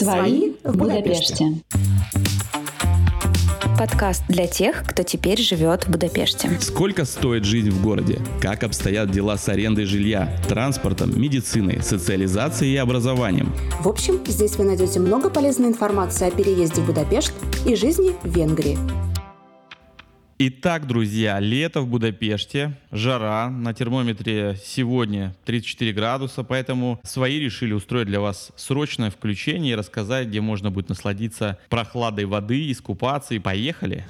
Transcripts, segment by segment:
Свои в Будапеште. Подкаст для тех, кто теперь живет в Будапеште. Сколько стоит жизнь в городе? Как обстоят дела с арендой жилья, транспортом, медициной, социализацией и образованием? В общем, здесь вы найдете много полезной информации о переезде в Будапешт и жизни в Венгрии. Итак, друзья, лето в Будапеште, жара, на термометре сегодня 34 градуса, поэтому свои решили устроить для вас срочное включение и рассказать, где можно будет насладиться прохладой воды, искупаться и поехали.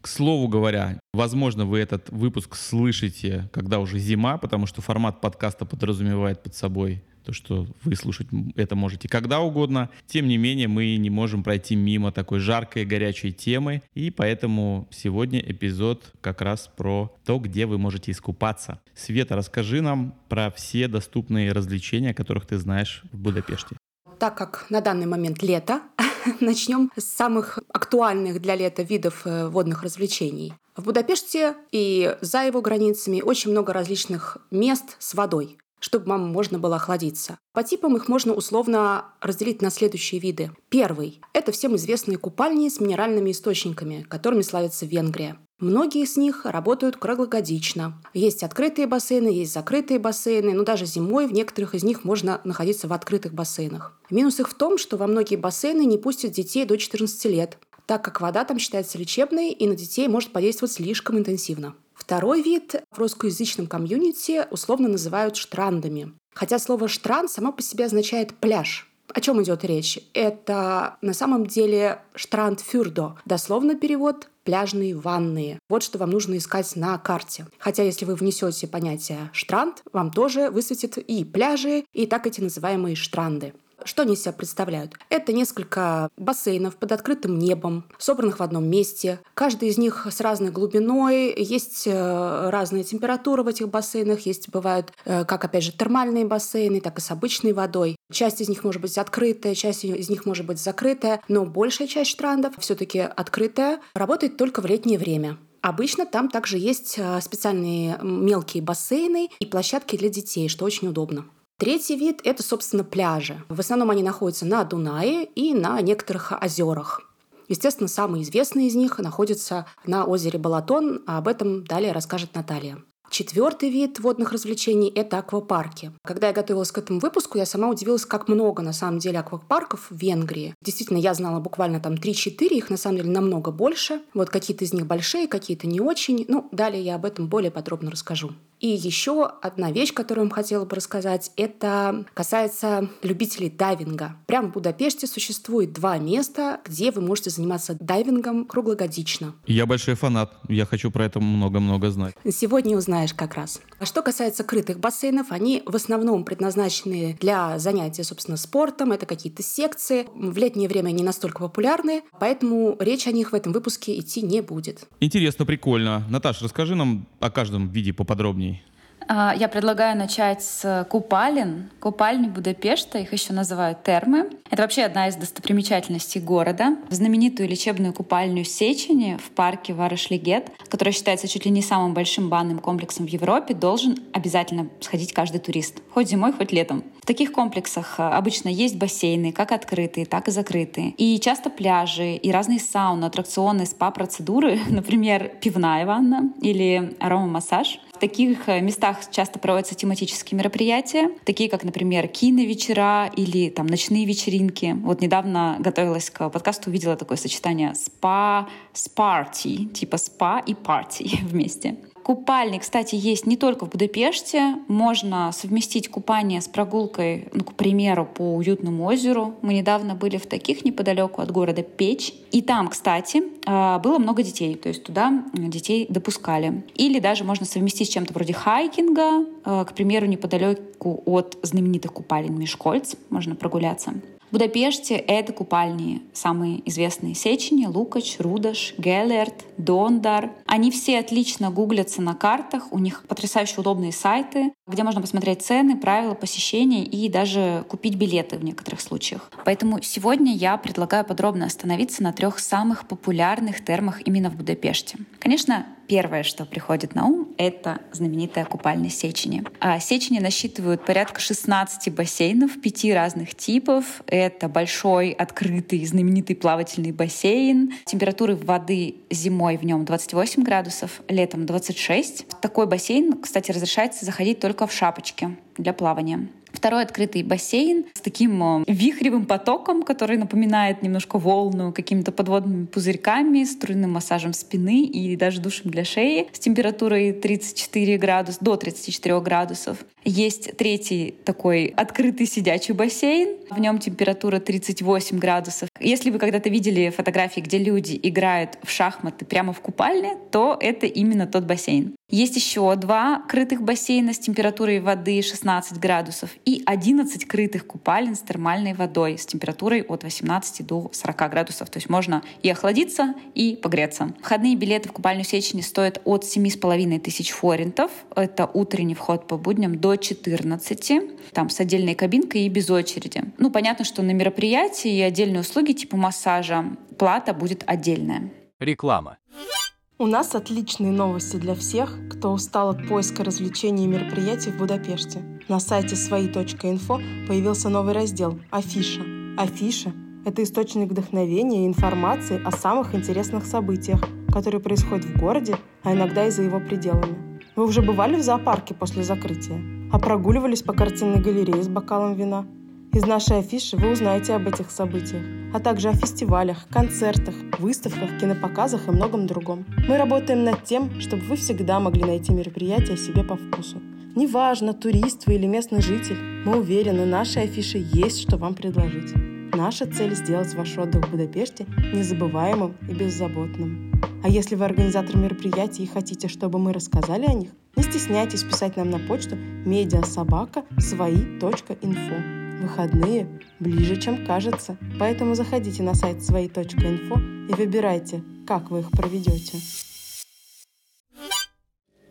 К слову говоря, возможно, вы этот выпуск слышите, когда уже зима, потому что формат подкаста подразумевает под собой то, что вы слушать это можете когда угодно. Тем не менее, мы не можем пройти мимо такой жаркой, горячей темы, и поэтому сегодня эпизод как раз про то, где вы можете искупаться. Света, расскажи нам про все доступные развлечения, которых ты знаешь в Будапеште. Так как на данный момент лето, начнем с самых актуальных для лета видов э, водных развлечений. В Будапеште и за его границами очень много различных мест с водой чтобы вам можно было охладиться. По типам их можно условно разделить на следующие виды. Первый – это всем известные купальни с минеральными источниками, которыми славится Венгрия. Многие из них работают круглогодично. Есть открытые бассейны, есть закрытые бассейны, но даже зимой в некоторых из них можно находиться в открытых бассейнах. Минус их в том, что во многие бассейны не пустят детей до 14 лет, так как вода там считается лечебной и на детей может подействовать слишком интенсивно. Второй вид в русскоязычном комьюнити условно называют штрандами. Хотя слово «штранд» само по себе означает «пляж». О чем идет речь? Это на самом деле штранд фюрдо. Дословно перевод пляжные ванные. Вот что вам нужно искать на карте. Хотя если вы внесете понятие штранд, вам тоже высветит и пляжи, и так эти называемые штранды. Что они себя представляют? Это несколько бассейнов под открытым небом, собранных в одном месте. Каждый из них с разной глубиной, есть э, разная температура в этих бассейнах, есть бывают э, как, опять же, термальные бассейны, так и с обычной водой. Часть из них может быть открытая, часть из них может быть закрытая, но большая часть штрандов все-таки открытая, работает только в летнее время. Обычно там также есть э, специальные мелкие бассейны и площадки для детей, что очень удобно. Третий вид — это, собственно, пляжи. В основном они находятся на Дунае и на некоторых озерах. Естественно, самый известный из них находится на озере Балатон, а об этом далее расскажет Наталья. Четвертый вид водных развлечений – это аквапарки. Когда я готовилась к этому выпуску, я сама удивилась, как много на самом деле аквапарков в Венгрии. Действительно, я знала буквально там 3-4, их на самом деле намного больше. Вот какие-то из них большие, какие-то не очень. Ну, далее я об этом более подробно расскажу. И еще одна вещь, которую я вам хотела бы рассказать, это касается любителей дайвинга. Прямо в Будапеште существует два места, где вы можете заниматься дайвингом круглогодично. Я большой фанат, я хочу про это много-много знать. Сегодня узнаешь как раз. А что касается крытых бассейнов, они в основном предназначены для занятия, собственно, спортом, это какие-то секции. В летнее время они настолько популярны, поэтому речь о них в этом выпуске идти не будет. Интересно, прикольно. Наташа, расскажи нам о каждом виде поподробнее. А, я предлагаю начать с купалин. Купальни Будапешта, их еще называют термы. Это вообще одна из достопримечательностей города. В знаменитую лечебную купальню Сечени в парке Варашлигет, которая считается чуть ли не самым большим банным комплексом в Европе, должен обязательно сходить каждый турист. Хоть зимой, хоть летом. В таких комплексах а, обычно есть бассейны, как открытые, так и закрытые. И часто пляжи, и разные сауны, аттракционы, спа-процедуры, например, пивная ванна или аромамассаж. В таких э, местах часто проводятся тематические мероприятия, такие как, например, киновечера или там ночные вечеринки. Вот недавно готовилась к подкасту, увидела такое сочетание спа с парти, типа спа и парти вместе. Купальни, кстати, есть не только в Будапеште. Можно совместить купание с прогулкой, ну, к примеру, по уютному озеру. Мы недавно были в таких неподалеку от города Печь. И там, кстати, а, было много детей, то есть туда детей допускали. Или даже можно совместить с чем-то вроде хайкинга, а, к примеру, неподалеку от знаменитых купалин Мешкольц можно прогуляться. В Будапеште это купальни самые известные Сечени, Лукач, Рудаш, Геллерт, Дондар. Они все отлично гуглятся на картах, у них потрясающе удобные сайты, где можно посмотреть цены, правила посещения и даже купить билеты в некоторых случаях. Поэтому сегодня я предлагаю подробно остановиться на трех самых популярных термах именно в Будапеште. Конечно, первое, что приходит на ум, это знаменитая купальня Сечени. А Сечени насчитывают порядка 16 бассейнов пяти разных типов. Это большой, открытый, знаменитый плавательный бассейн. Температуры воды зимой в нем 28 градусов, летом 26. В такой бассейн, кстати, разрешается заходить только в шапочке для плавания. Второй открытый бассейн с таким э, вихревым потоком, который напоминает немножко волну, какими-то подводными пузырьками, струйным массажем спины и даже душем для шеи с температурой 34 градуса, до 34 градусов. Есть третий такой открытый сидячий бассейн. В нем температура 38 градусов. Если вы когда-то видели фотографии, где люди играют в шахматы прямо в купальне, то это именно тот бассейн. Есть еще два крытых бассейна с температурой воды 16 градусов и 11 крытых купалин с термальной водой с температурой от 18 до 40 градусов. То есть можно и охладиться, и погреться. Входные билеты в купальню Сечени стоят от 7,5 тысяч форинтов. Это утренний вход по будням до 14, там с отдельной кабинкой и без очереди. Ну, понятно, что на мероприятии и отдельные услуги типа массажа плата будет отдельная. Реклама. У нас отличные новости для всех, кто устал от поиска развлечений и мероприятий в Будапеште. На сайте свои.инфо появился новый раздел «Афиша». Афиша – это источник вдохновения и информации о самых интересных событиях, которые происходят в городе, а иногда и за его пределами. Вы уже бывали в зоопарке после закрытия? А прогуливались по картинной галерее с бокалом вина – из нашей афиши вы узнаете об этих событиях, а также о фестивалях, концертах, выставках, кинопоказах и многом другом. Мы работаем над тем, чтобы вы всегда могли найти мероприятие себе по вкусу. Неважно, турист вы или местный житель, мы уверены, нашей афиши есть что вам предложить. Наша цель – сделать ваш отдых в Будапеште незабываемым и беззаботным. А если вы организатор мероприятий и хотите, чтобы мы рассказали о них, не стесняйтесь писать нам на почту медиасобака свои.инфо выходные ближе, чем кажется. Поэтому заходите на сайт свои.инфо и выбирайте, как вы их проведете.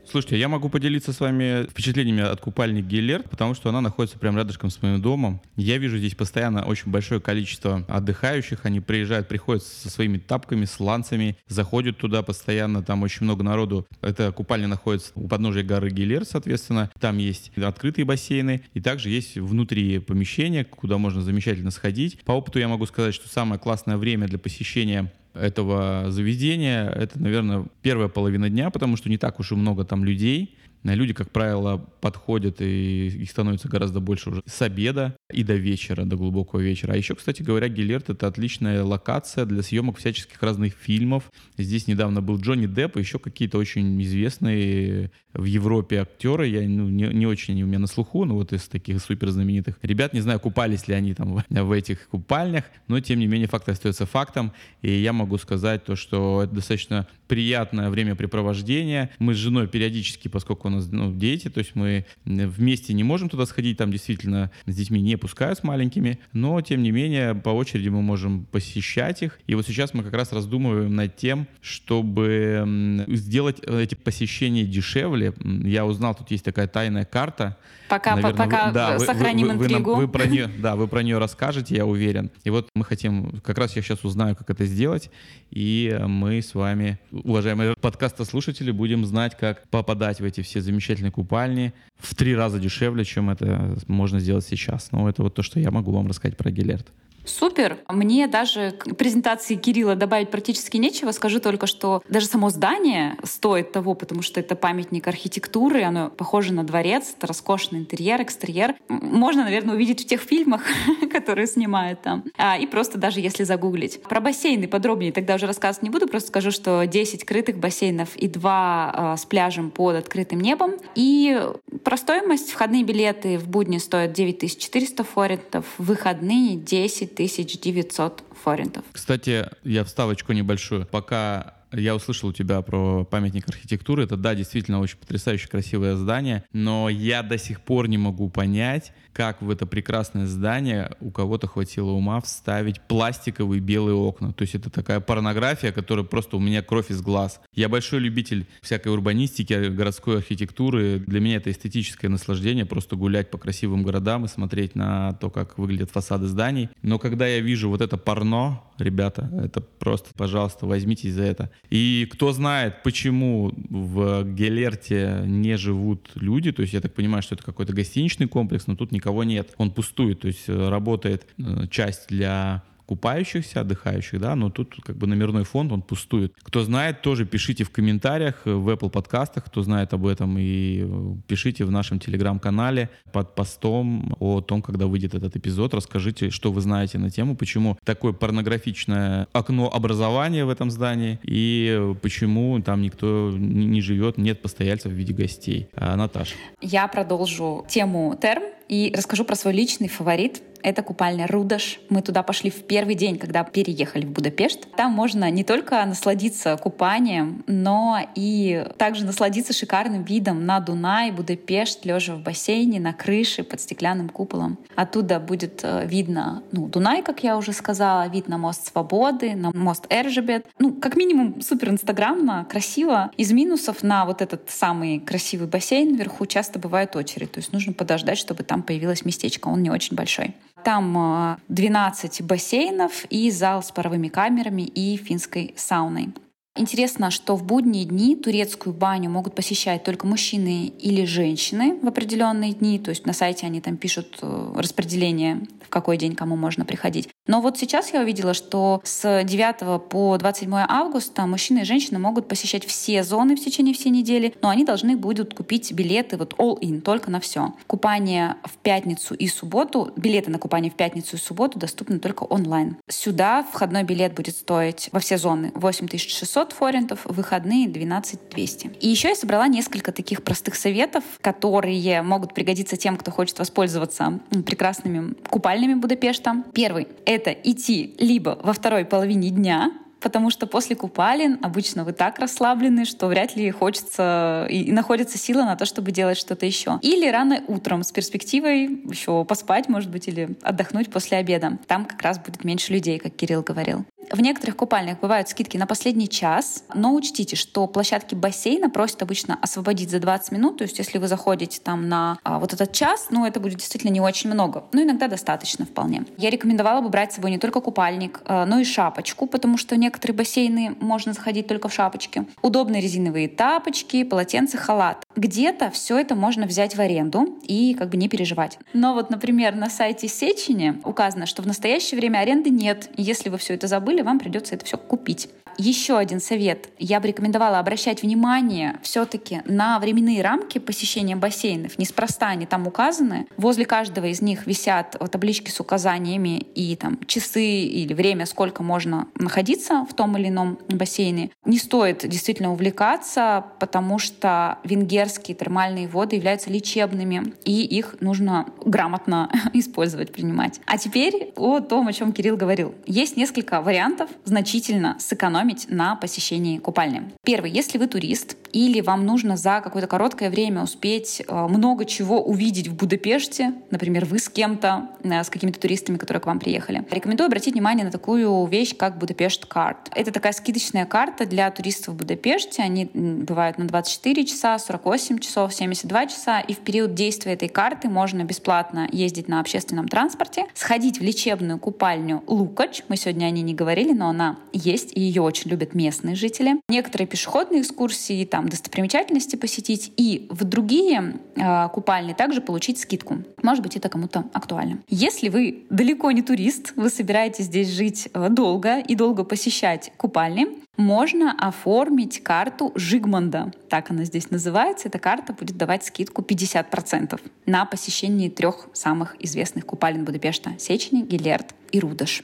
Слушайте, я могу поделиться с вами впечатлениями от купальни Гиллерт, потому что она находится прямо рядышком с моим домом. Я вижу здесь постоянно очень большое количество отдыхающих. Они приезжают, приходят со своими тапками, с ланцами, заходят туда постоянно. Там очень много народу. Эта купальня находится у подножия горы Гиллерт, соответственно. Там есть открытые бассейны, и также есть внутри помещения, куда можно замечательно сходить. По опыту я могу сказать, что самое классное время для посещения этого заведения, это, наверное, первая половина дня, потому что не так уж и много там людей. Люди, как правило, подходят, и их становится гораздо больше уже с обеда и до вечера, до глубокого вечера. А еще, кстати говоря, Гилерт — это отличная локация для съемок всяческих разных фильмов. Здесь недавно был Джонни Депп и еще какие-то очень известные в Европе актеры. Я ну, не, не очень они у меня на слуху, но вот из таких супер знаменитых ребят. Не знаю, купались ли они там в, в этих купальнях, но тем не менее факт остается фактом. И я могу сказать то, что это достаточно приятное времяпрепровождение. Мы с женой периодически, поскольку у нас ну, дети, то есть мы вместе не можем туда сходить, там действительно с детьми не пускают с маленькими, но тем не менее по очереди мы можем посещать их. И вот сейчас мы как раз раздумываем над тем, чтобы сделать эти посещения дешевле. Я узнал, тут есть такая тайная карта. Пока, Наверное, пока вы, да, сохраним вы, вы, интригу. Вы, вы про нее, да, вы про нее расскажете, я уверен. И вот мы хотим, как раз я сейчас узнаю, как это сделать, и мы с вами, уважаемые подкастослушатели, будем знать, как попадать в эти все замечательные купальни в три раза дешевле, чем это можно сделать сейчас. Но это вот то, что я могу вам рассказать про Гелерт. Супер. Мне даже к презентации Кирилла добавить практически нечего. Скажу только, что даже само здание стоит того, потому что это памятник архитектуры, оно похоже на дворец, это роскошный интерьер, экстерьер. Можно, наверное, увидеть в тех фильмах, которые снимают там. А, и просто даже если загуглить. Про бассейны подробнее тогда уже рассказывать не буду, просто скажу, что 10 крытых бассейнов и 2 а, с пляжем под открытым небом. И про стоимость входные билеты в будни стоят 9400 форинтов, выходные 10 900 форинтов. Кстати, я вставочку небольшую. Пока я услышал у тебя про памятник архитектуры. Это, да, действительно очень потрясающе красивое здание, но я до сих пор не могу понять, как в это прекрасное здание у кого-то хватило ума вставить пластиковые белые окна. То есть это такая порнография, которая просто у меня кровь из глаз. Я большой любитель всякой урбанистики, городской архитектуры. Для меня это эстетическое наслаждение, просто гулять по красивым городам и смотреть на то, как выглядят фасады зданий. Но когда я вижу вот это порно, ребята, это просто, пожалуйста, возьмитесь за это. И кто знает, почему в Гелерте не живут люди, то есть я так понимаю, что это какой-то гостиничный комплекс, но тут никого нет. Он пустует, то есть э, работает э, часть для купающихся, отдыхающих, да, но тут как бы номерной фонд, он пустует. Кто знает, тоже пишите в комментариях э, в Apple подкастах, кто знает об этом, и э, пишите в нашем телеграм-канале под постом о том, когда выйдет этот эпизод, расскажите, что вы знаете на тему, почему такое порнографичное окно образования в этом здании, и почему там никто не живет, нет постояльцев в виде гостей. А, Наташа. Я продолжу тему терм и расскажу про свой личный фаворит. Это купальня Рудаш. Мы туда пошли в первый день, когда переехали в Будапешт. Там можно не только насладиться купанием, но и также насладиться шикарным видом на Дунай, Будапешт, лежа в бассейне, на крыше под стеклянным куполом. Оттуда будет э, видно ну, Дунай, как я уже сказала, вид на мост Свободы, на мост Эржебет. Ну, как минимум, супер инстаграмно, красиво. Из минусов на вот этот самый красивый бассейн вверху часто бывает очередь. То есть нужно подождать, чтобы там появилось местечко. Он не очень большой. Там 12 э, бассейнов и зал с паровыми камерами и финской сауной. Интересно, что в будние дни турецкую баню могут посещать только мужчины или женщины в определенные дни. То есть на сайте они там пишут э, распределение, в какой день кому можно приходить. Но вот сейчас я увидела, что с 9 по 27 августа мужчины и женщины могут посещать все зоны в течение всей недели, но они должны будут купить билеты вот all-in, только на все. Купание в пятницу и субботу, билеты на купание в пятницу и субботу доступны только онлайн. Сюда входной билет будет стоить во все зоны 8600 форинтов, в выходные 12200. И еще я собрала несколько таких простых советов, которые могут пригодиться тем, кто хочет воспользоваться прекрасными купальными Будапешта. Первый — это идти либо во второй половине дня, потому что после купалин обычно вы так расслаблены, что вряд ли хочется и, и находится сила на то, чтобы делать что-то еще. Или рано утром с перспективой еще поспать, может быть, или отдохнуть после обеда. Там как раз будет меньше людей, как Кирилл говорил. В некоторых купальнях бывают скидки на последний час, но учтите, что площадки бассейна просят обычно освободить за 20 минут, то есть если вы заходите там на а, вот этот час, ну это будет действительно не очень много, но иногда достаточно вполне. Я рекомендовала бы брать с собой не только купальник, а, но и шапочку, потому что некоторые бассейны можно заходить только в шапочке. Удобные резиновые тапочки, полотенце, халат. Где-то все это можно взять в аренду и как бы не переживать. Но вот, например, на сайте Сечени указано, что в настоящее время аренды нет. Если вы все это забыли, или вам придется это все купить. Еще один совет. Я бы рекомендовала обращать внимание все-таки на временные рамки посещения бассейнов. Неспроста они там указаны. Возле каждого из них висят таблички с указаниями и там часы или время, сколько можно находиться в том или ином бассейне. Не стоит действительно увлекаться, потому что венгерские термальные воды являются лечебными, и их нужно грамотно использовать, принимать. А теперь о том, о чем Кирилл говорил. Есть несколько вариантов значительно сэкономить на посещении купальни. Первый, если вы турист или вам нужно за какое-то короткое время успеть э, много чего увидеть в Будапеште, например, вы с кем-то, э, с какими-то туристами, которые к вам приехали, рекомендую обратить внимание на такую вещь, как Будапешт карт. Это такая скидочная карта для туристов в Будапеште. Они бывают на 24 часа, 48 часов, 72 часа. И в период действия этой карты можно бесплатно ездить на общественном транспорте, сходить в лечебную купальню Лукач. Мы сегодня о ней не говорили, но она есть, и ее очень любят местные жители. Некоторые пешеходные экскурсии, там достопримечательности посетить и в другие э, купальни также получить скидку. Может быть, это кому-то актуально. Если вы далеко не турист, вы собираетесь здесь жить э, долго и долго посещать купальни, можно оформить карту Жигмонда. Так она здесь называется. Эта карта будет давать скидку 50% на посещение трех самых известных купалин Будапешта — Сечени, Гилерт и Рудаш.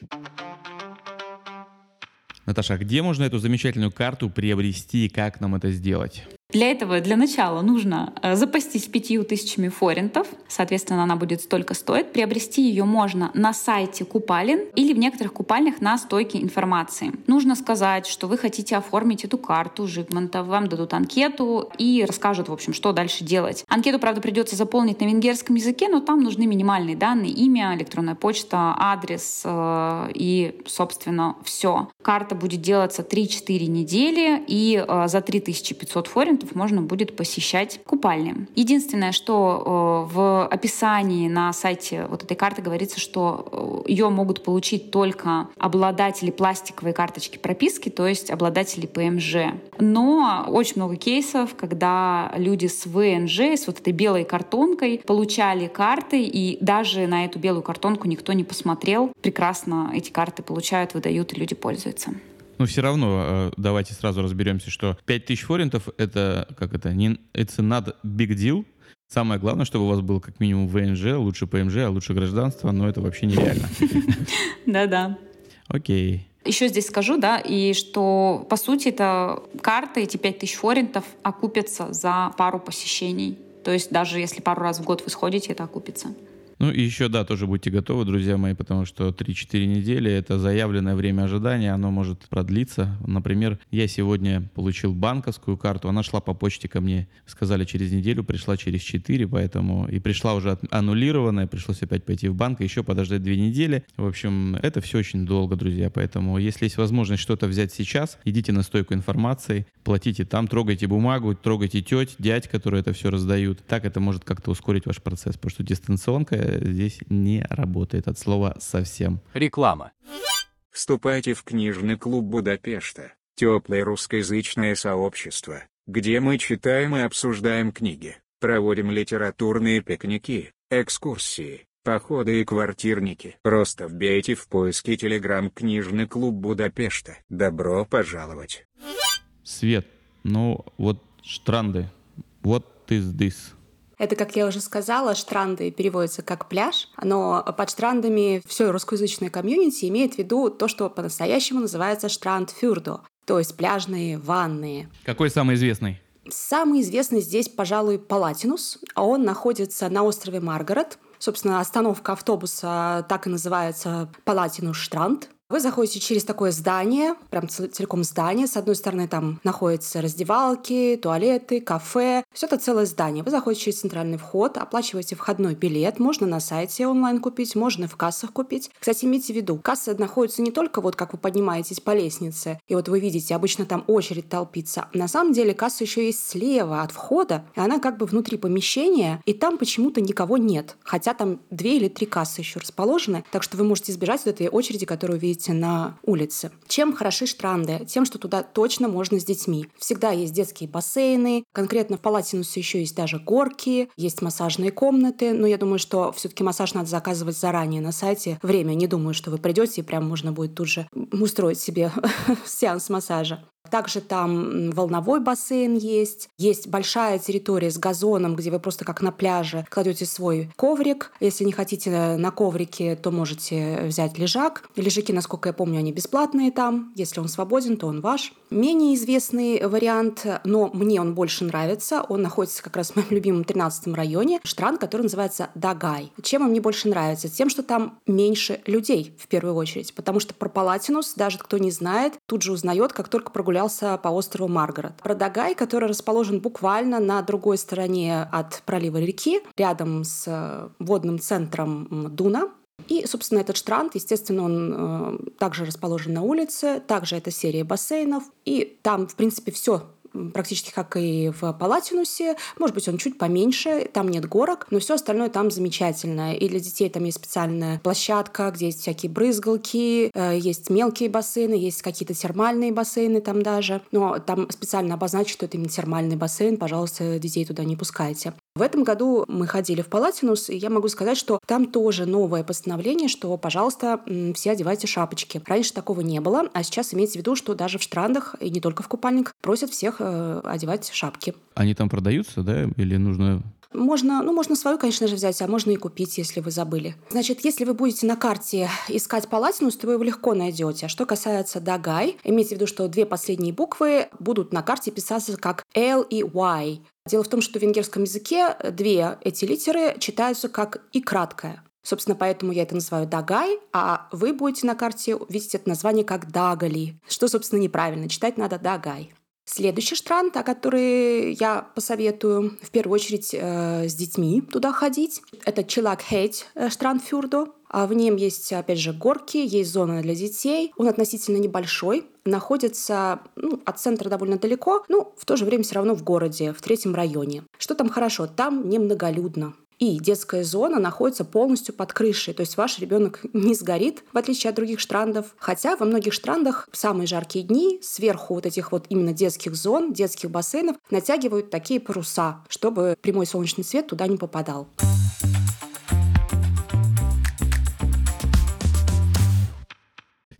Наташа, а где можно эту замечательную карту приобрести и как нам это сделать? Для этого, для начала, нужно э, запастись пятью тысячами форинтов. Соответственно, она будет столько стоить. Приобрести ее можно на сайте Купалин или в некоторых купальнях на стойке информации. Нужно сказать, что вы хотите оформить эту карту Жигмонта, вам дадут анкету и расскажут, в общем, что дальше делать. Анкету, правда, придется заполнить на венгерском языке, но там нужны минимальные данные, имя, электронная почта, адрес э, и, собственно, все. Карта будет делаться 3-4 недели, и э, за 3500 форинтов клиентов можно будет посещать купальни. Единственное, что э, в описании на сайте вот этой карты говорится, что э, ее могут получить только обладатели пластиковой карточки прописки, то есть обладатели ПМЖ. Но очень много кейсов, когда люди с ВНЖ, с вот этой белой картонкой, получали карты, и даже на эту белую картонку никто не посмотрел. Прекрасно эти карты получают, выдают, и люди пользуются. Но все равно э, давайте сразу разберемся, что 5000 форинтов это как это не это not big deal. Самое главное, чтобы у вас был как минимум ВНЖ, лучше ПМЖ, а лучше гражданство, но это вообще нереально. Да-да. Окей. Еще здесь скажу, да, и что, по сути, это карты, эти 5000 форинтов окупятся за пару посещений. То есть даже если пару раз в год вы сходите, это окупится. Ну и еще, да, тоже будьте готовы, друзья мои, потому что 3-4 недели — это заявленное время ожидания, оно может продлиться. Например, я сегодня получил банковскую карту, она шла по почте ко мне, сказали через неделю, пришла через 4, поэтому и пришла уже аннулированная, пришлось опять пойти в банк, еще подождать 2 недели. В общем, это все очень долго, друзья, поэтому если есть возможность что-то взять сейчас, идите на стойку информации, платите там, трогайте бумагу, трогайте теть, дядь, которые это все раздают. Так это может как-то ускорить ваш процесс, потому что дистанционка здесь не работает от слова совсем. Реклама. Вступайте в книжный клуб Будапешта, теплое русскоязычное сообщество, где мы читаем и обсуждаем книги, проводим литературные пикники, экскурсии, походы и квартирники. Просто вбейте в поиске телеграм «Книжный клуб Будапешта». Добро пожаловать. Свет, ну вот штранды, what is this? Это, как я уже сказала, штранды переводятся как пляж, но под штрандами все русскоязычное комьюнити имеет в виду то, что по-настоящему называется штрандфюрдо, то есть пляжные ванные. Какой самый известный? Самый известный здесь, пожалуй, Палатинус. Он находится на острове Маргарет. Собственно, остановка автобуса так и называется Палатинус Штранд. Вы заходите через такое здание, прям целиком здание. С одной стороны там находятся раздевалки, туалеты, кафе. Все это целое здание. Вы заходите через центральный вход, оплачиваете входной билет. Можно на сайте онлайн купить, можно в кассах купить. Кстати, имейте в виду, кассы находятся не только вот как вы поднимаетесь по лестнице, и вот вы видите, обычно там очередь толпится. На самом деле касса еще есть слева от входа, и она как бы внутри помещения, и там почему-то никого нет. Хотя там две или три кассы еще расположены, так что вы можете избежать вот этой очереди, которую видите видите на улице. Чем хороши штранды? Тем, что туда точно можно с детьми. Всегда есть детские бассейны, конкретно в Палатинусе еще есть даже горки, есть массажные комнаты, но я думаю, что все-таки массаж надо заказывать заранее на сайте. Время, не думаю, что вы придете и прям можно будет тут же устроить себе сеанс массажа. Также там волновой бассейн есть. Есть большая территория с газоном, где вы просто как на пляже кладете свой коврик. Если не хотите на коврике, то можете взять лежак. Лежаки, насколько я помню, они бесплатные там. Если он свободен, то он ваш. Менее известный вариант, но мне он больше нравится. Он находится как раз в моем любимом 13 районе. Штран, который называется Дагай. Чем он мне больше нравится? Тем, что там меньше людей в первую очередь. Потому что про Палатинус, даже кто не знает, тут же узнает, как только прогулялся по острову Маргарет. Продагай, который расположен буквально на другой стороне от пролива реки, рядом с водным центром Дуна, и, собственно, этот штранд, естественно, он э, также расположен на улице, также это серия бассейнов, и там, в принципе, все практически как и в Палатинусе. Может быть, он чуть поменьше, там нет горок, но все остальное там замечательно. И для детей там есть специальная площадка, где есть всякие брызгалки, э, есть мелкие бассейны, есть какие-то термальные бассейны там даже. Но там специально обозначить, что это именно термальный бассейн, пожалуйста, детей туда не пускайте. В этом году мы ходили в Палатинус, и я могу сказать, что там тоже новое постановление, что, пожалуйста, все одевайте шапочки. Раньше такого не было, а сейчас имейте в виду, что даже в штрандах, и не только в купальниках, просят всех э, одевать шапки. Они там продаются, да? Или нужно Можно, ну, можно свою, конечно же, взять, а можно и купить, если вы забыли. Значит, если вы будете на карте искать Палатинус, то вы его легко найдете. А что касается Дагай, имейте в виду, что две последние буквы будут на карте писаться как L и Y. Дело в том, что в венгерском языке две эти литеры читаются как и краткое. Собственно, поэтому я это называю Дагай, а вы будете на карте видеть это название как Дагали, что, собственно, неправильно. Читать надо Дагай. Следующий штрант, о который я посоветую в первую очередь э, с детьми туда ходить, это Чилак Хейт э, Фюрдо. А в нем есть, опять же, горки, есть зона для детей. Он относительно небольшой, находится ну, от центра довольно далеко, но в то же время все равно в городе, в третьем районе. Что там хорошо? Там немноголюдно. И детская зона находится полностью под крышей, то есть ваш ребенок не сгорит, в отличие от других штрандов. Хотя во многих штрандах в самые жаркие дни сверху вот этих вот именно детских зон, детских бассейнов натягивают такие паруса, чтобы прямой солнечный свет туда не попадал.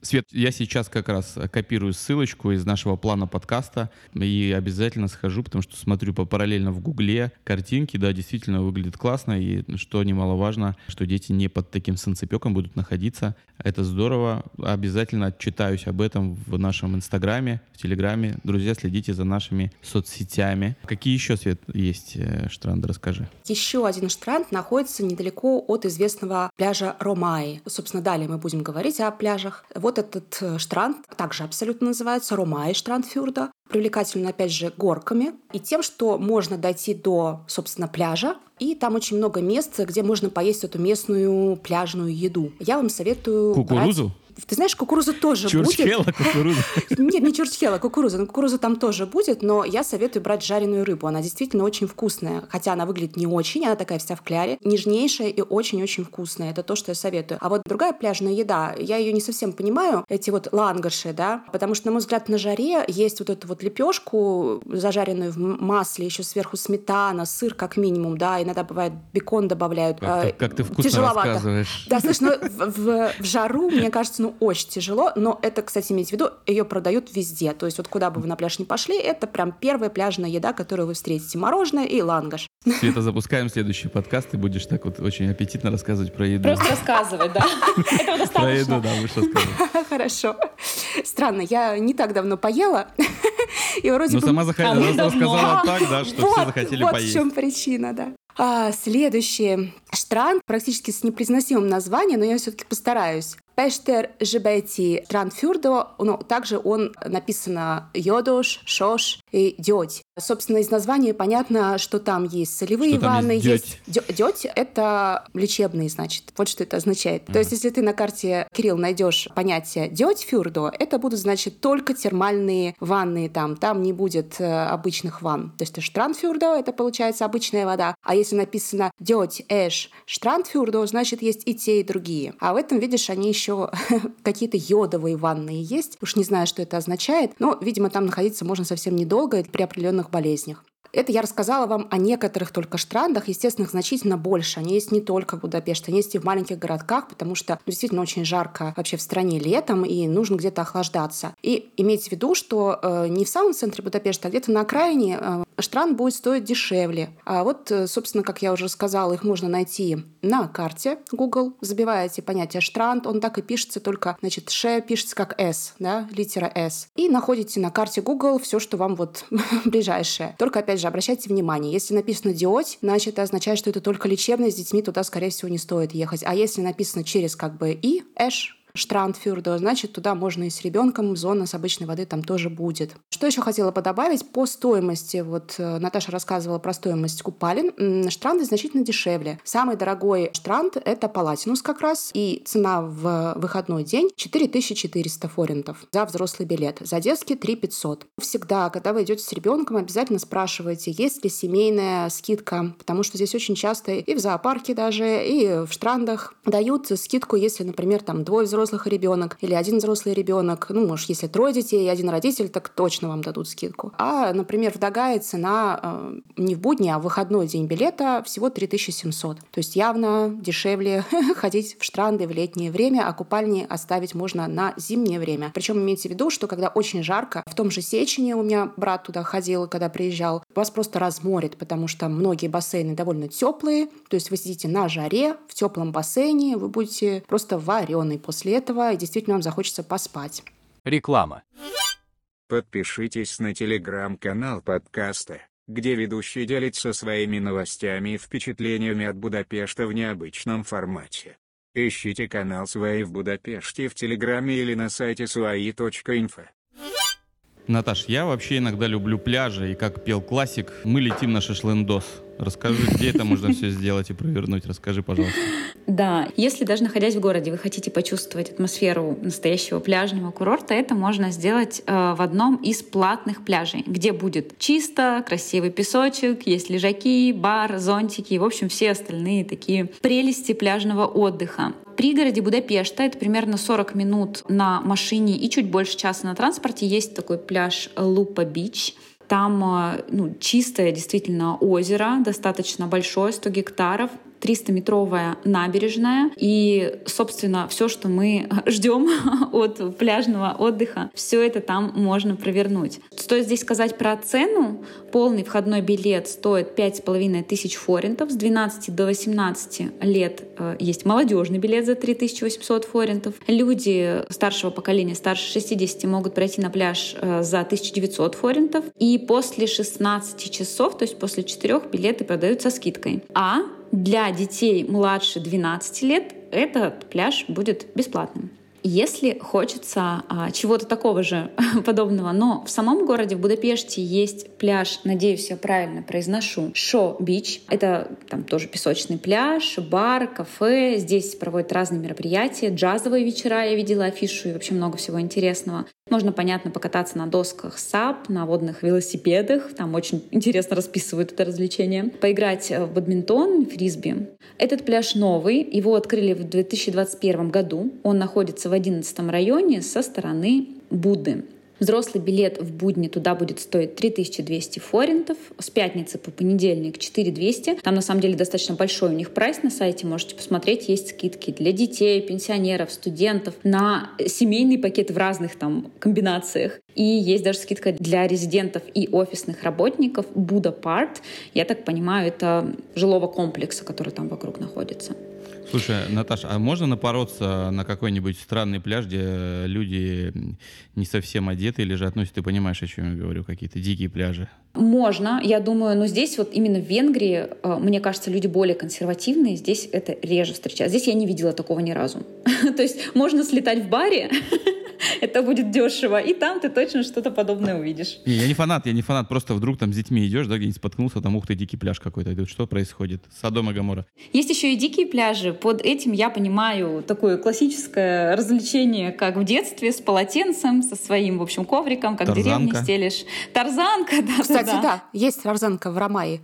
Свет, я сейчас как раз копирую ссылочку из нашего плана подкаста и обязательно схожу, потому что смотрю по параллельно в Гугле картинки, да, действительно выглядит классно, и что немаловажно, что дети не под таким санцепеком будут находиться. Это здорово. Обязательно отчитаюсь об этом в нашем Инстаграме, в Телеграме. Друзья, следите за нашими соцсетями. Какие еще, Свет, есть э, штранды? Расскажи. Еще один штранд находится недалеко от известного пляжа Ромаи. Собственно, далее мы будем говорить о пляжах. Вот этот э, штранд также абсолютно называется Ромаи Штрандфюрда. Привлекательно, опять же, горками и тем, что можно дойти до, собственно, пляжа, и там очень много мест, где можно поесть эту местную пляжную еду. Я вам советую... Кукурузу? Брать... Ты знаешь, кукуруза тоже чурчхела, будет. кукуруза. Нет, не чурчхела, кукуруза. Но кукуруза там тоже будет, но я советую брать жареную рыбу. Она действительно очень вкусная. Хотя она выглядит не очень, она такая вся в кляре. Нежнейшая и очень-очень вкусная. Это то, что я советую. А вот другая пляжная еда, я ее не совсем понимаю, эти вот лангаши, да, потому что, на мой взгляд, на жаре есть вот эту вот лепешку, зажаренную в масле, еще сверху сметана, сыр как минимум, да, иногда бывает бекон добавляют. Как, как, как ты вкусно Тяжеловато. рассказываешь. Да, слышь, ну, в, в, в жару, мне кажется, ну, очень тяжело, но это, кстати, имейте в виду, ее продают везде. То есть вот куда бы вы на пляж не пошли, это прям первая пляжная еда, которую вы встретите. Мороженое и лангаш. Света, запускаем следующий подкаст, ты будешь так вот очень аппетитно рассказывать про еду. Просто рассказывать, да? Этого достаточно. Про еду, да, будешь рассказывать. Хорошо. Странно, я не так давно поела, и вроде Но бы... сама рассказала так, да, что все захотели поесть. Вот в чем причина, да. А, следующий штранд практически с непроизносимым названием, но я все-таки постараюсь. Пештер Жебети Трандфюрдо, но также он написано Йодош, Шош и Дёдь. Собственно, из названия понятно, что там есть солевые что ванны, есть есть дёдь. это лечебные, значит. Вот что это означает. Mm. То есть, если ты на карте, Кирилл, найдешь понятие дёдь фюрдо, это будут, значит, только термальные ванны там. Там не будет э, обычных ванн. То есть, Штрандфюрдо — это, получается, обычная вода. А если написано дёдь, эш, Штрандфюрдо, значит, есть и те, и другие. А в этом, видишь, они еще какие-то йодовые ванны есть. Уж не знаю, что это означает, но, видимо, там находиться можно совсем недолго при определенных болезнях. Это я рассказала вам о некоторых только штрандах. Естественно, их значительно больше. Они есть не только в Будапеште, они есть и в маленьких городках, потому что действительно очень жарко вообще в стране летом, и нужно где-то охлаждаться. И имейте в виду, что э, не в самом центре Будапешта, а где-то на окраине э, штранд будет стоить дешевле. А вот, э, собственно, как я уже сказала, их можно найти на карте Google. Забиваете понятие штранд, он так и пишется, только, значит, ше пишется как S, да, литера S. И находите на карте Google все, что вам вот ближайшее. Только, опять же, обращайте внимание, если написано диодь, значит, это означает, что это только лечебное, с детьми туда, скорее всего, не стоит ехать. А если написано через как бы и, эш, Штрандфюрдо, значит, туда можно и с ребенком, зона с обычной воды там тоже будет. Что еще хотела бы добавить? По стоимости, вот э, Наташа рассказывала про стоимость купалин, штранды значительно дешевле. Самый дорогой штранд — это Палатинус как раз, и цена в выходной день 4400 форинтов за взрослый билет, за детский 3500. Всегда, когда вы идете с ребенком, обязательно спрашивайте, есть ли семейная скидка, потому что здесь очень часто и в зоопарке даже, и в штрандах дают скидку, если, например, там двое взрослых взрослых и ребенок, или один взрослый ребенок. Ну, может, если трое детей и один родитель, так точно вам дадут скидку. А, например, в Дагае цена э, не в будни, а в выходной день билета всего 3700. То есть явно дешевле ходить в штранды в летнее время, а купальни оставить можно на зимнее время. Причем имейте в виду, что когда очень жарко, в том же Сечине у меня брат туда ходил, когда приезжал, вас просто разморит, потому что многие бассейны довольно теплые, то есть вы сидите на жаре, в теплом бассейне, вы будете просто вареный после этого, действительно вам захочется поспать. Реклама. Подпишитесь на телеграм-канал подкаста, где ведущий делится своими новостями и впечатлениями от Будапешта в необычном формате. Ищите канал «Свои в Будапеште» в Телеграме или на сайте свои.инфо. Наташ, я вообще иногда люблю пляжи, и как пел классик, мы летим на шашлындос. Расскажи, где это можно все сделать и провернуть. Расскажи, пожалуйста. Да, если даже находясь в городе, вы хотите почувствовать атмосферу настоящего пляжного курорта, это можно сделать э, в одном из платных пляжей, где будет чисто, красивый песочек, есть лежаки, бар, зонтики, в общем, все остальные такие прелести пляжного отдыха. Пригороде Будапешта, это примерно 40 минут на машине и чуть больше часа на транспорте, есть такой пляж Лупа Бич. Там э, ну, чистое действительно озеро, достаточно большое, 100 гектаров. 300-метровая набережная. И, собственно, все, что мы ждем от пляжного отдыха, все это там можно провернуть. Стоит здесь сказать про цену. Полный входной билет стоит 5,5 тысяч форинтов. С 12 до 18 лет э, есть молодежный билет за 3800 форинтов. Люди старшего поколения, старше 60, могут пройти на пляж э, за 1900 форинтов. И после 16 часов, то есть после 4 билеты продаются скидкой. А для детей младше 12 лет этот пляж будет бесплатным. Если хочется а, чего-то такого же подобного, но в самом городе, в Будапеште, есть пляж, надеюсь, я правильно произношу, Sho Beach. Это там тоже песочный пляж, бар, кафе. Здесь проводят разные мероприятия, джазовые вечера, я видела афишу и вообще много всего интересного. Можно, понятно, покататься на досках SUP, на водных велосипедах. Там очень интересно расписывают это развлечение. Поиграть в бадминтон, фрисби. Этот пляж новый. Его открыли в 2021 году. Он находится в 11 районе со стороны Будды. Взрослый билет в будни туда будет стоить 3200 форинтов. С пятницы по понедельник 4200. Там на самом деле достаточно большой у них прайс на сайте. Можете посмотреть. Есть скидки для детей, пенсионеров, студентов на семейный пакет в разных там комбинациях. И есть даже скидка для резидентов и офисных работников. Буда Парт. Я так понимаю, это жилого комплекса, который там вокруг находится. Слушай, Наташа, а можно напороться на какой-нибудь странный пляж, где люди не совсем одеты лежат? Ну, если ты понимаешь, о чем я говорю, какие-то дикие пляжи. Можно, я думаю, но здесь вот именно в Венгрии, э, мне кажется, люди более консервативные, здесь это реже встречается. Здесь я не видела такого ни разу. То есть можно слетать в баре, это будет дешево. И там ты точно что-то подобное увидишь. Не, я не фанат, я не фанат. Просто вдруг там с детьми идешь, да, где-нибудь споткнулся, там, ух ты, дикий пляж какой-то. Что происходит? Содом и Гамора. Есть еще и дикие пляжи. Под этим я понимаю такое классическое развлечение, как в детстве, с полотенцем, со своим, в общем, ковриком, как Тарзанка. деревне стелишь. Тарзанка, да, Кстати, да, да, есть тарзанка в Ромае.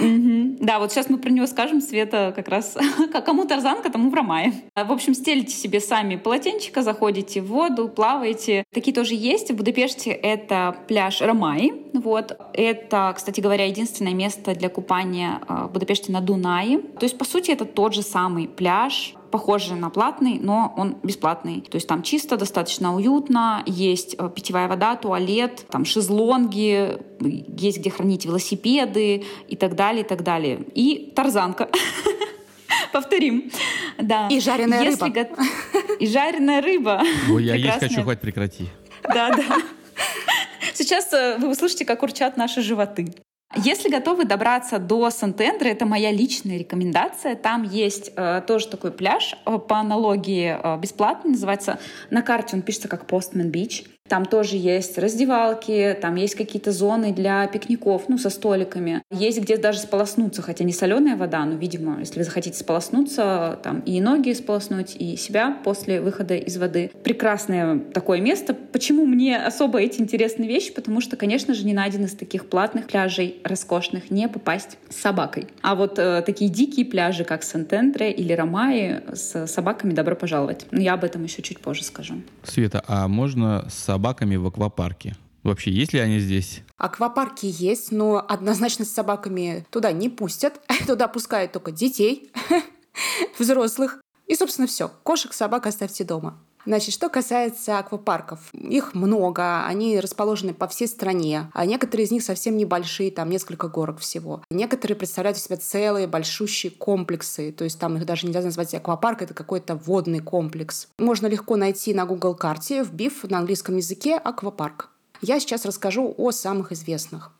Да, вот сейчас мы про него скажем, Света как раз. Кому тарзанка, тому в Ромае. А, В общем, стелите себе сами полотенчика, заходите в воду, плаваете. Такие тоже есть. В Будапеште это пляж Ромаи. Вот. Это, кстати говоря, единственное место для купания а, в Будапеште на Дунае. То есть, по сути, это тот же самый пляж, похожий на платный, но он бесплатный. То есть там чисто, достаточно уютно, есть э, питьевая вода, туалет, там шезлонги, есть где хранить велосипеды и так далее, и так далее. И тарзанка. Повторим. Да. И жареная Если рыба. го- И жареная рыба. Ой, я есть хочу, хоть прекрати. Да, да. Сейчас э, вы услышите, как урчат наши животы. Если готовы добраться до Сантендра, это моя личная рекомендация. Там есть э, тоже такой пляж э, по аналогии э, бесплатный, называется на карте он пишется как Postman Beach. Там тоже есть раздевалки, там есть какие-то зоны для пикников, ну, со столиками. Есть где даже сполоснуться, хотя не соленая вода, но, видимо, если вы захотите сполоснуться, там и ноги сполоснуть, и себя после выхода из воды. Прекрасное такое место. Почему мне особо эти интересные вещи? Потому что, конечно же, не на один из таких платных пляжей роскошных не попасть с собакой. А вот э, такие дикие пляжи, как Сантендре или Ромаи, с собаками добро пожаловать. Но я об этом еще чуть позже скажу. Света, а можно с собаками в аквапарке? Вообще, есть ли они здесь? Аквапарки есть, но однозначно с собаками туда не пустят. Туда пускают только детей, взрослых. И, собственно, все. Кошек, собак оставьте дома. Значит, что касается аквапарков, их много, они расположены по всей стране, а некоторые из них совсем небольшие, там несколько горок всего. Некоторые представляют из себя целые большущие комплексы, то есть там их даже нельзя назвать аквапарк, это какой-то водный комплекс. Можно легко найти на Google карте, вбив на английском языке аквапарк. Я сейчас расскажу о самых известных.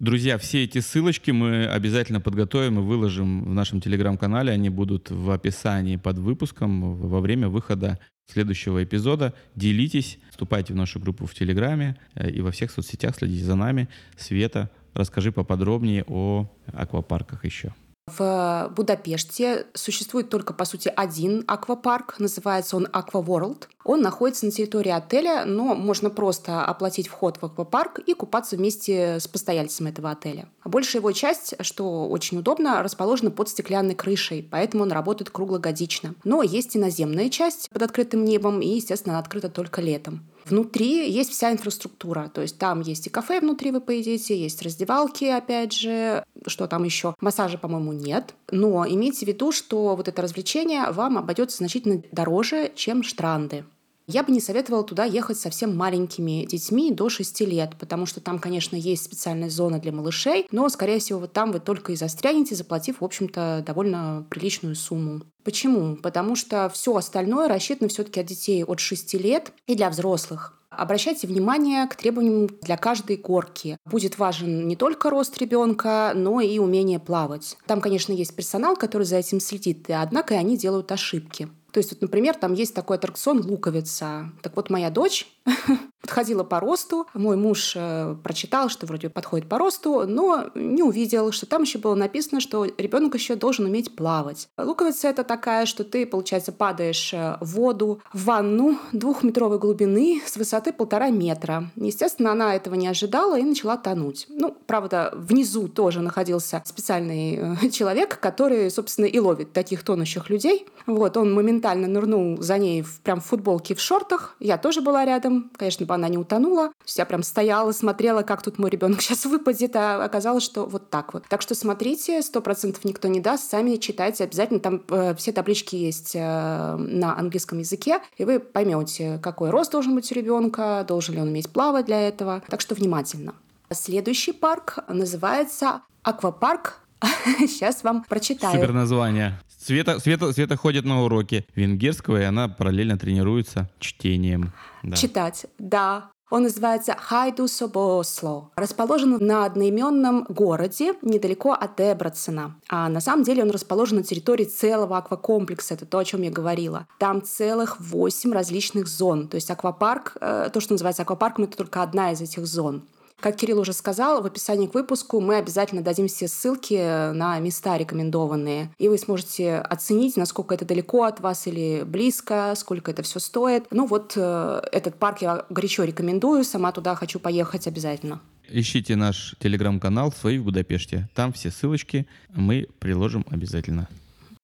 Друзья, все эти ссылочки мы обязательно подготовим и выложим в нашем телеграм-канале. Они будут в описании под выпуском во время выхода следующего эпизода. Делитесь, вступайте в нашу группу в Телеграме э, и во всех соцсетях, следите за нами. Света, расскажи поподробнее о аквапарках еще. В Будапеште существует только, по сути, один аквапарк. Называется он World. Он находится на территории отеля, но можно просто оплатить вход в аквапарк и купаться вместе с постояльцем этого отеля. Большая его часть, что очень удобно, расположена под стеклянной крышей, поэтому он работает круглогодично. Но есть и наземная часть под открытым небом, и, естественно, она открыта только летом. Внутри есть вся инфраструктура, то есть там есть и кафе внутри вы поедите, есть раздевалки, опять же, что там еще, массажа, по-моему, нет. Но имейте в виду, что вот это развлечение вам обойдется значительно дороже, чем штранды. Я бы не советовала туда ехать совсем маленькими детьми до 6 лет, потому что там, конечно, есть специальная зона для малышей, но, скорее всего, вот там вы только и застрянете, заплатив, в общем-то, довольно приличную сумму. Почему? Потому что все остальное рассчитано все-таки от детей от 6 лет и для взрослых. Обращайте внимание к требованиям для каждой горки. Будет важен не только рост ребенка, но и умение плавать. Там, конечно, есть персонал, который за этим следит, однако и они делают ошибки. То есть, вот, например, там есть такой аттракцион «Луковица». Так вот, моя дочь подходила по росту. Мой муж э, прочитал, что вроде подходит по росту, но не увидел, что там еще было написано, что ребенок еще должен уметь плавать. Луковица это такая, что ты, получается, падаешь э, в воду, в ванну двухметровой глубины с высоты полтора метра. Естественно, она этого не ожидала и начала тонуть. Ну, правда, внизу тоже находился специальный э, человек, который, собственно, и ловит таких тонущих людей. Вот, он моментально нырнул за ней в, прям в футболке в шортах. Я тоже была рядом. Конечно, бы она не утонула. То есть я прям стояла, смотрела, как тут мой ребенок сейчас выпадет, а оказалось, что вот так вот. Так что смотрите, сто процентов никто не даст, сами читайте обязательно. Там э, все таблички есть э, на английском языке, и вы поймете, какой рост должен быть у ребенка, должен ли он уметь плавать для этого. Так что внимательно. Следующий парк называется Аквапарк Сейчас вам прочитаю. Супер название. Света, Света, Света ходит на уроки венгерского, и она параллельно тренируется чтением. Да. Читать, да. Он называется Хайду Собосло. Расположен на одноименном городе недалеко от Дебрацена. А на самом деле он расположен на территории целого аквакомплекса. Это то, о чем я говорила. Там целых восемь различных зон. То есть аквапарк, э, то, что называется аквапарком, это только одна из этих зон. Как Кирилл уже сказал, в описании к выпуску мы обязательно дадим все ссылки на места рекомендованные, и вы сможете оценить, насколько это далеко от вас или близко, сколько это все стоит. Ну вот э, этот парк я горячо рекомендую, сама туда хочу поехать обязательно. Ищите наш телеграм-канал «Свои в Будапеште». Там все ссылочки мы приложим обязательно.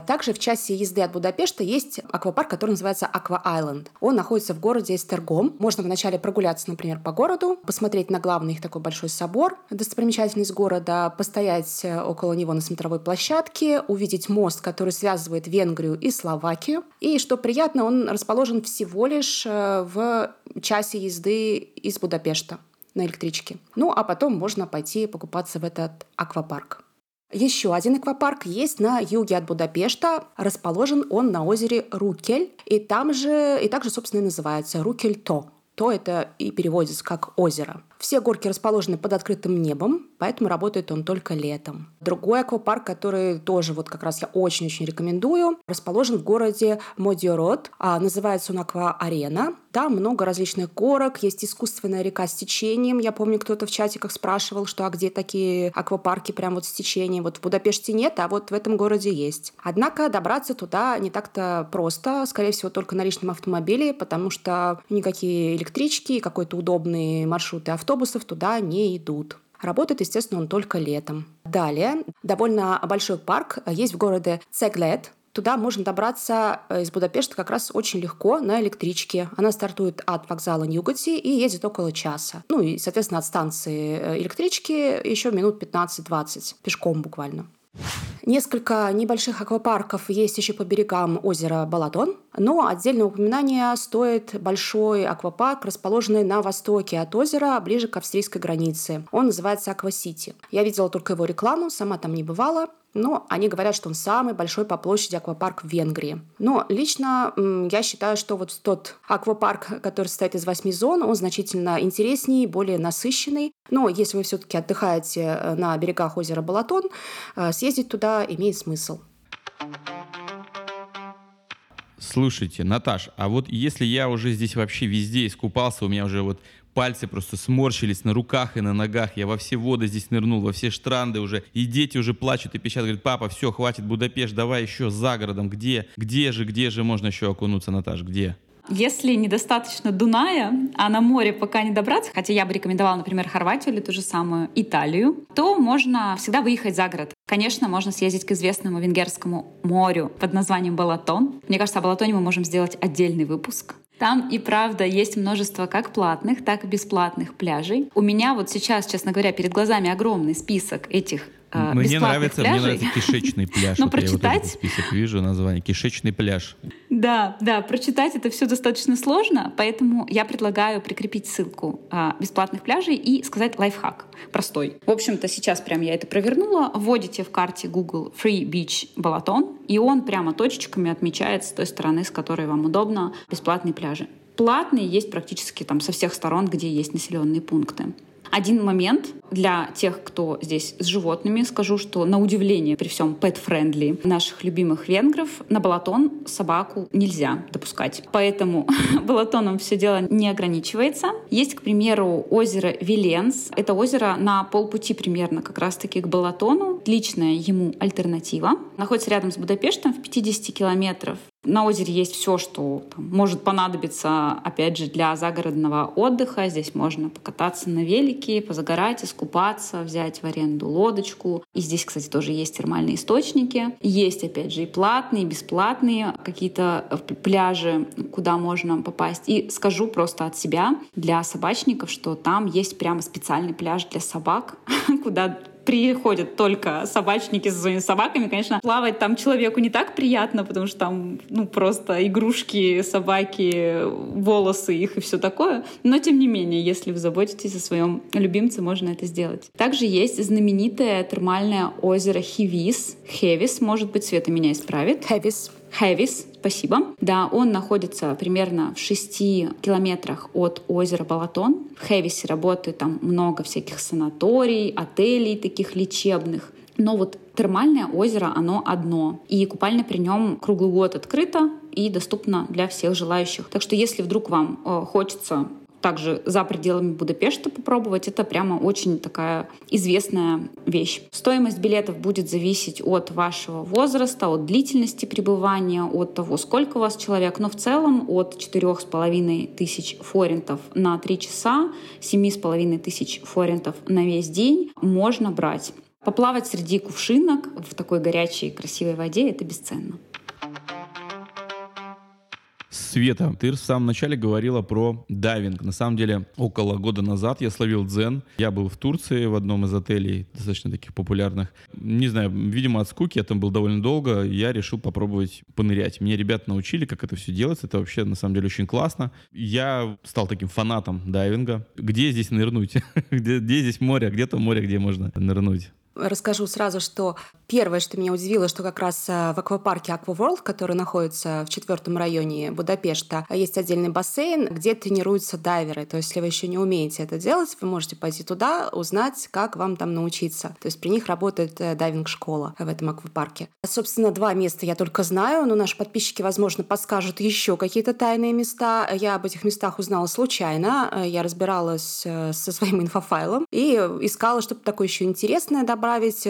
Также в часе езды от Будапешта есть аквапарк, который называется Аква Айленд. Он находится в городе Эстергом. Можно вначале прогуляться, например, по городу, посмотреть на главный их такой большой собор, достопримечательность города, постоять э, около него на смотровой площадке, увидеть мост, который связывает Венгрию и Словакию. И, что приятно, он расположен всего лишь э, в часе езды из Будапешта на электричке. Ну, а потом можно пойти покупаться в этот аквапарк. Еще один аквапарк есть на юге от Будапешта. Расположен он на озере Рукель. И там же, и также, собственно, и называется Рукель-То. То это и переводится как озеро. Все горки расположены под открытым небом, поэтому работает он только летом. Другой аквапарк, который тоже вот как раз я очень-очень рекомендую, расположен в городе Модиород. А, называется он Аква-арена. Там много различных горок, есть искусственная река с течением. Я помню, кто-то в чатиках спрашивал, что а где такие аквапарки прям вот с течением. Вот в Будапеште нет, а вот в этом городе есть. Однако добраться туда не так-то просто, скорее всего, только на личном автомобиле, потому что никакие электрички какой-то удобные маршруты автобусов туда не идут. Работает, естественно, он только летом. Далее, довольно большой парк есть в городе Цеглет. Туда можно добраться э, из Будапешта как раз очень легко на электричке. Она стартует от вокзала Ньюгати и едет около часа. Ну и, соответственно, от станции э, электрички еще минут 15-20, пешком буквально. Несколько небольших аквапарков есть еще по берегам озера Балатон, но отдельное упоминание стоит большой аквапарк, расположенный на востоке от озера, ближе к австрийской границе. Он называется Аквасити. Я видела только его рекламу, сама там не бывала но они говорят, что он самый большой по площади аквапарк в Венгрии. Но лично я считаю, что вот тот аквапарк, который состоит из восьми зон, он значительно интереснее, более насыщенный. Но если вы все-таки отдыхаете э, на берегах озера Балатон, э, съездить туда имеет смысл. Слушайте, Наташ, а вот если я уже здесь вообще везде искупался, у меня уже вот пальцы просто сморщились на руках и на ногах. Я во все воды здесь нырнул, во все штранды уже. И дети уже плачут и пищат. Говорят, папа, все, хватит Будапешт, давай еще за городом. Где? Где же, где же можно еще окунуться, Наташ, где? Если недостаточно Дуная, а на море пока не добраться, хотя я бы рекомендовала, например, Хорватию или ту же самую Италию, то можно всегда выехать за город. Конечно, можно съездить к известному венгерскому морю под названием Балатон. Мне кажется, о Балатоне мы можем сделать отдельный выпуск. Там и правда есть множество как платных, так и бесплатных пляжей. У меня вот сейчас, честно говоря, перед глазами огромный список этих э, мне нравится, пляжей. мне нравится кишечный пляж. Но вот прочитать... Я вот этот список вижу название. Кишечный пляж. Да, да, прочитать это все достаточно сложно, поэтому я предлагаю прикрепить ссылку а, бесплатных пляжей и сказать лайфхак простой. В общем-то, сейчас прям я это провернула. Вводите в карте Google Free Beach Balaton, и он прямо точечками отмечает с той стороны, с которой вам удобно, бесплатные пляжи. Платные есть практически там со всех сторон, где есть населенные пункты. Один момент для тех, кто здесь с животными, скажу, что на удивление при всем pet-friendly наших любимых венгров на Балатон собаку нельзя допускать. Поэтому Балатоном все дело не ограничивается. Есть, к примеру, озеро Виленс. Это озеро на полпути примерно как раз-таки к Балатону. Отличная ему альтернатива. Находится рядом с Будапештом в 50 километров на озере есть все, что там, может понадобиться, опять же, для загородного отдыха. Здесь можно покататься на велике, позагорать, искупаться, взять в аренду лодочку. И здесь, кстати, тоже есть термальные источники. Есть, опять же, и платные, и бесплатные какие-то э, пляжи, куда можно попасть. И скажу просто от себя для собачников, что там есть прямо специальный пляж для собак, куда приходят только собачники со своими собаками, конечно, плавать там человеку не так приятно, потому что там, ну, просто игрушки, собаки, волосы их и все такое. Но, тем не менее, если вы заботитесь о своем любимце, можно это сделать. Также есть знаменитое термальное озеро Хивис. Хевис, может быть, Света меня исправит. Хевис. Хэвис, спасибо. Да, он находится примерно в 6 километрах от озера Балатон. В Хэвисе работает там много всяких санаторий, отелей таких лечебных. Но вот термальное озеро, оно одно. И купальня при нем круглый год открыта и доступна для всех желающих. Так что если вдруг вам э, хочется также за пределами Будапешта попробовать. Это прямо очень такая известная вещь. Стоимость билетов будет зависеть от вашего возраста, от длительности пребывания, от того, сколько у вас человек. Но в целом от четырех с половиной тысяч форинтов на три часа, семи с половиной тысяч форинтов на весь день можно брать. Поплавать среди кувшинок в такой горячей красивой воде — это бесценно. Света, ты в самом начале говорила про дайвинг. На самом деле, около года назад я словил дзен. Я был в Турции в одном из отелей, достаточно таких популярных. Не знаю, видимо, от скуки, я там был довольно долго, я решил попробовать понырять. Мне ребята научили, как это все делается. Это вообще, на самом деле, очень классно. Я стал таким фанатом дайвинга. Где здесь нырнуть? где, где здесь море? Где-то море, где можно нырнуть? Расскажу сразу, что первое, что меня удивило, что как раз э, в аквапарке World, который находится в четвертом районе Будапешта, есть отдельный бассейн, где тренируются дайверы. То есть, если вы еще не умеете это делать, вы можете пойти туда, узнать, как вам там научиться. То есть при них работает э, дайвинг-школа в этом аквапарке. Собственно, два места я только знаю, но наши подписчики, возможно, подскажут еще какие-то тайные места. Я об этих местах узнала случайно. Э, я разбиралась со своим инфофайлом и искала что-то такое еще интересное добавить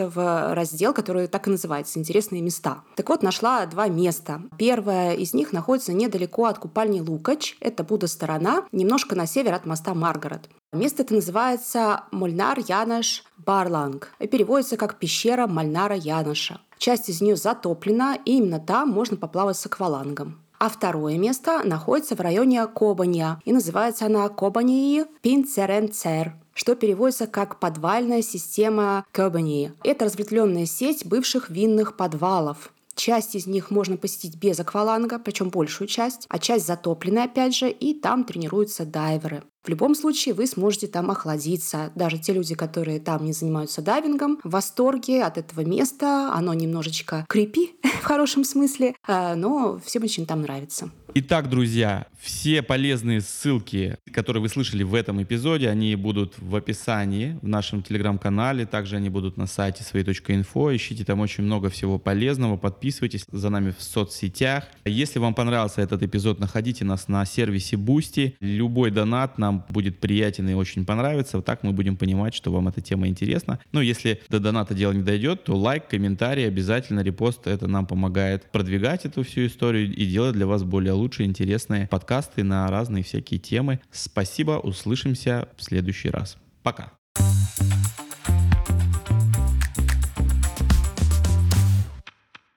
в раздел, который так и называется «Интересные места». Так вот, нашла два места. Первое из них находится недалеко от купальни Лукач. Это Буда-сторона, немножко на север от моста Маргарет. Место это называется Мольнар Янаш Барланг и переводится как «пещера Мольнара Яноша». Часть из нее затоплена, и именно там можно поплавать с аквалангом. А второе место находится в районе Кобания, и называется она Кобании Пинцеренцер что переводится как «подвальная система Кобани». Это разветвленная сеть бывших винных подвалов. Часть из них можно посетить без акваланга, причем большую часть, а часть затопленная опять же, и там тренируются дайверы. В любом случае вы сможете там охладиться. Даже те люди, которые там не занимаются дайвингом, в восторге от этого места. Оно немножечко крипи в хорошем смысле, э, но всем очень там нравится. Итак, друзья, все полезные ссылки, которые вы слышали в этом эпизоде, они будут в описании в нашем телеграм-канале, также они будут на сайте своей.инфо. Ищите там очень много всего полезного, подписывайтесь за нами в соцсетях. Если вам понравился этот эпизод, находите нас на сервисе Boosty. Любой донат нам будет приятен и очень понравится. Так мы будем понимать, что вам эта тема интересна. Но если до доната дело не дойдет, то лайк, комментарий, обязательно репост. Это нам помогает продвигать эту всю историю и делать для вас более лучшие, интересные подкасты на разные всякие темы. Спасибо, услышимся в следующий раз. Пока.